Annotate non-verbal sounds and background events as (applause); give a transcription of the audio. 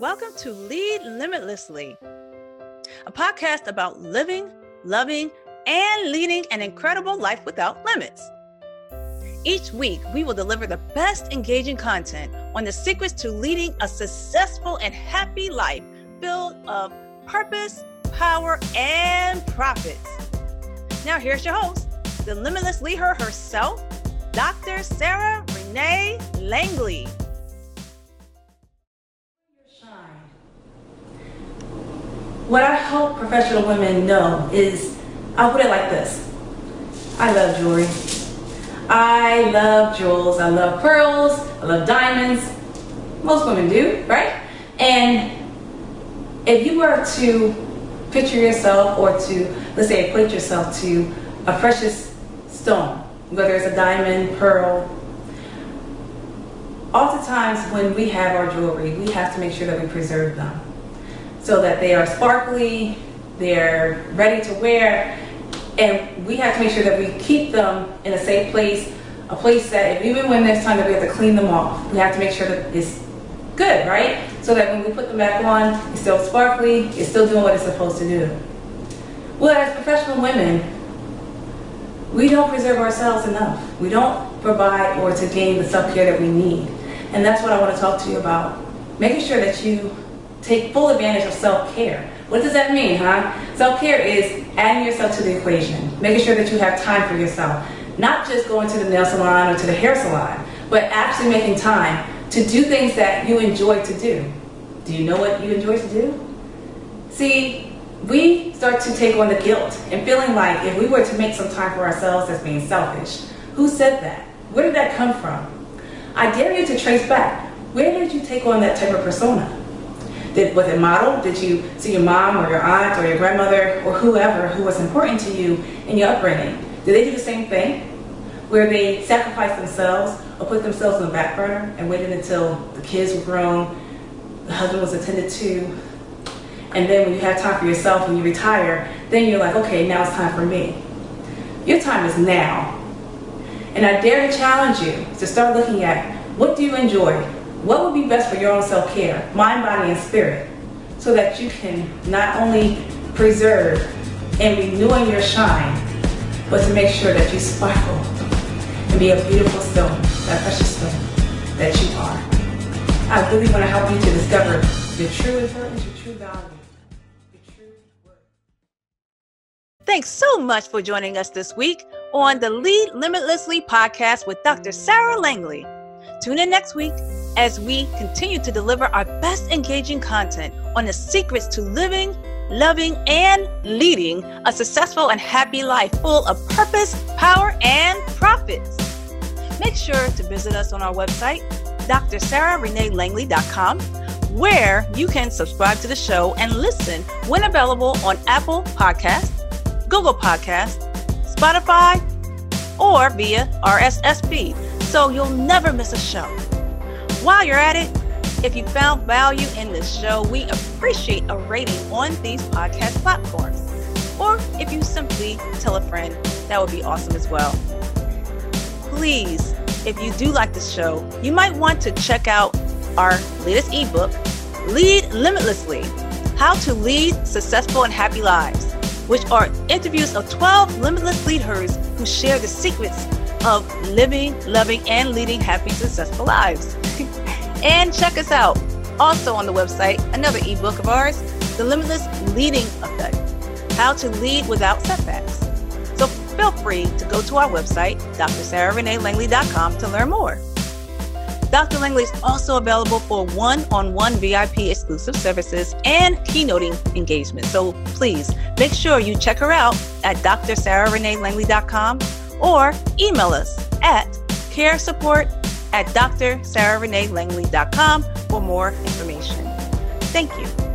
welcome to Lead Limitlessly, a podcast about living, loving, and leading an incredible life without limits. Each week, we will deliver the best engaging content on the secrets to leading a successful and happy life filled of purpose, power, and profits. Now, here's your host, the limitless leader herself, Dr. Sarah Renee Langley. What I hope professional women know is I'll put it like this I love jewelry. I love jewels. I love pearls. I love diamonds. Most women do, right? And if you were to picture yourself or to, let's say, equate yourself to a precious stone, whether it's a diamond, pearl, oftentimes when we have our jewelry, we have to make sure that we preserve them so that they are sparkly, they're ready to wear, and we have to make sure that we keep them in a safe place, a place that even when there's time that we have to clean them off, we have to make sure that it's good, right? So that when we put them back on, it's still sparkly, it's still doing what it's supposed to do. Well, as professional women, we don't preserve ourselves enough. We don't provide or to gain the self-care that we need. And that's what I want to talk to you about. Making sure that you take full advantage of self-care. What does that mean, huh? Self-care is adding yourself to the equation, making sure that you have time for yourself. Not just going to the nail salon or to the hair salon, but actually making time to do things that you enjoy to do. Do you know what you enjoy to do? See, we start to take on the guilt and feeling like if we were to make some time for ourselves, that's being selfish. Who said that? Where did that come from? I dare you to trace back. Where did you take on that type of persona? Did, was it modeled? Did you see your mom or your aunt or your grandmother or whoever who was important to you in your upbringing? Did they do the same thing? Where they sacrificed themselves or put themselves on the back burner and waited until the kids were grown, the husband was attended to, and then when you have time for yourself when you retire, then you're like, okay, now it's time for me. Your time is now. And I dare to challenge you to start looking at what do you enjoy? What would be best for your own self-care, mind, body, and spirit, so that you can not only preserve and renewing your shine, but to make sure that you sparkle and be a beautiful stone, that precious stone that you are. I really want to help you to discover your true importance, your true value. Your true worth. Thanks so much for joining us this week on the Lead Limitlessly podcast with Dr. Sarah Langley. Tune in next week as we continue to deliver our best engaging content on the secrets to living, loving, and leading a successful and happy life full of purpose, power, and profits. Make sure to visit us on our website, drsarahreneelangley.com, where you can subscribe to the show and listen when available on Apple Podcasts, Google Podcasts, Spotify, or via RSS feed, so you'll never miss a show. While you're at it, if you found value in this show, we appreciate a rating on these podcast platforms. Or if you simply tell a friend, that would be awesome as well. Please, if you do like this show, you might want to check out our latest ebook, Lead Limitlessly How to Lead Successful and Happy Lives, which are interviews of 12 limitless leaders who share the secrets of living, loving, and leading happy, successful lives. (laughs) and check us out also on the website, another ebook of ours, The Limitless Leading Effect How to Lead Without Setbacks. So feel free to go to our website, drsarahreneelangley.com, to learn more. Dr. Langley is also available for one on one VIP exclusive services and keynoting engagements. So please make sure you check her out at drsarahreneelangley.com or email us at caresupport at drsarahreneelangley.com for more information. Thank you.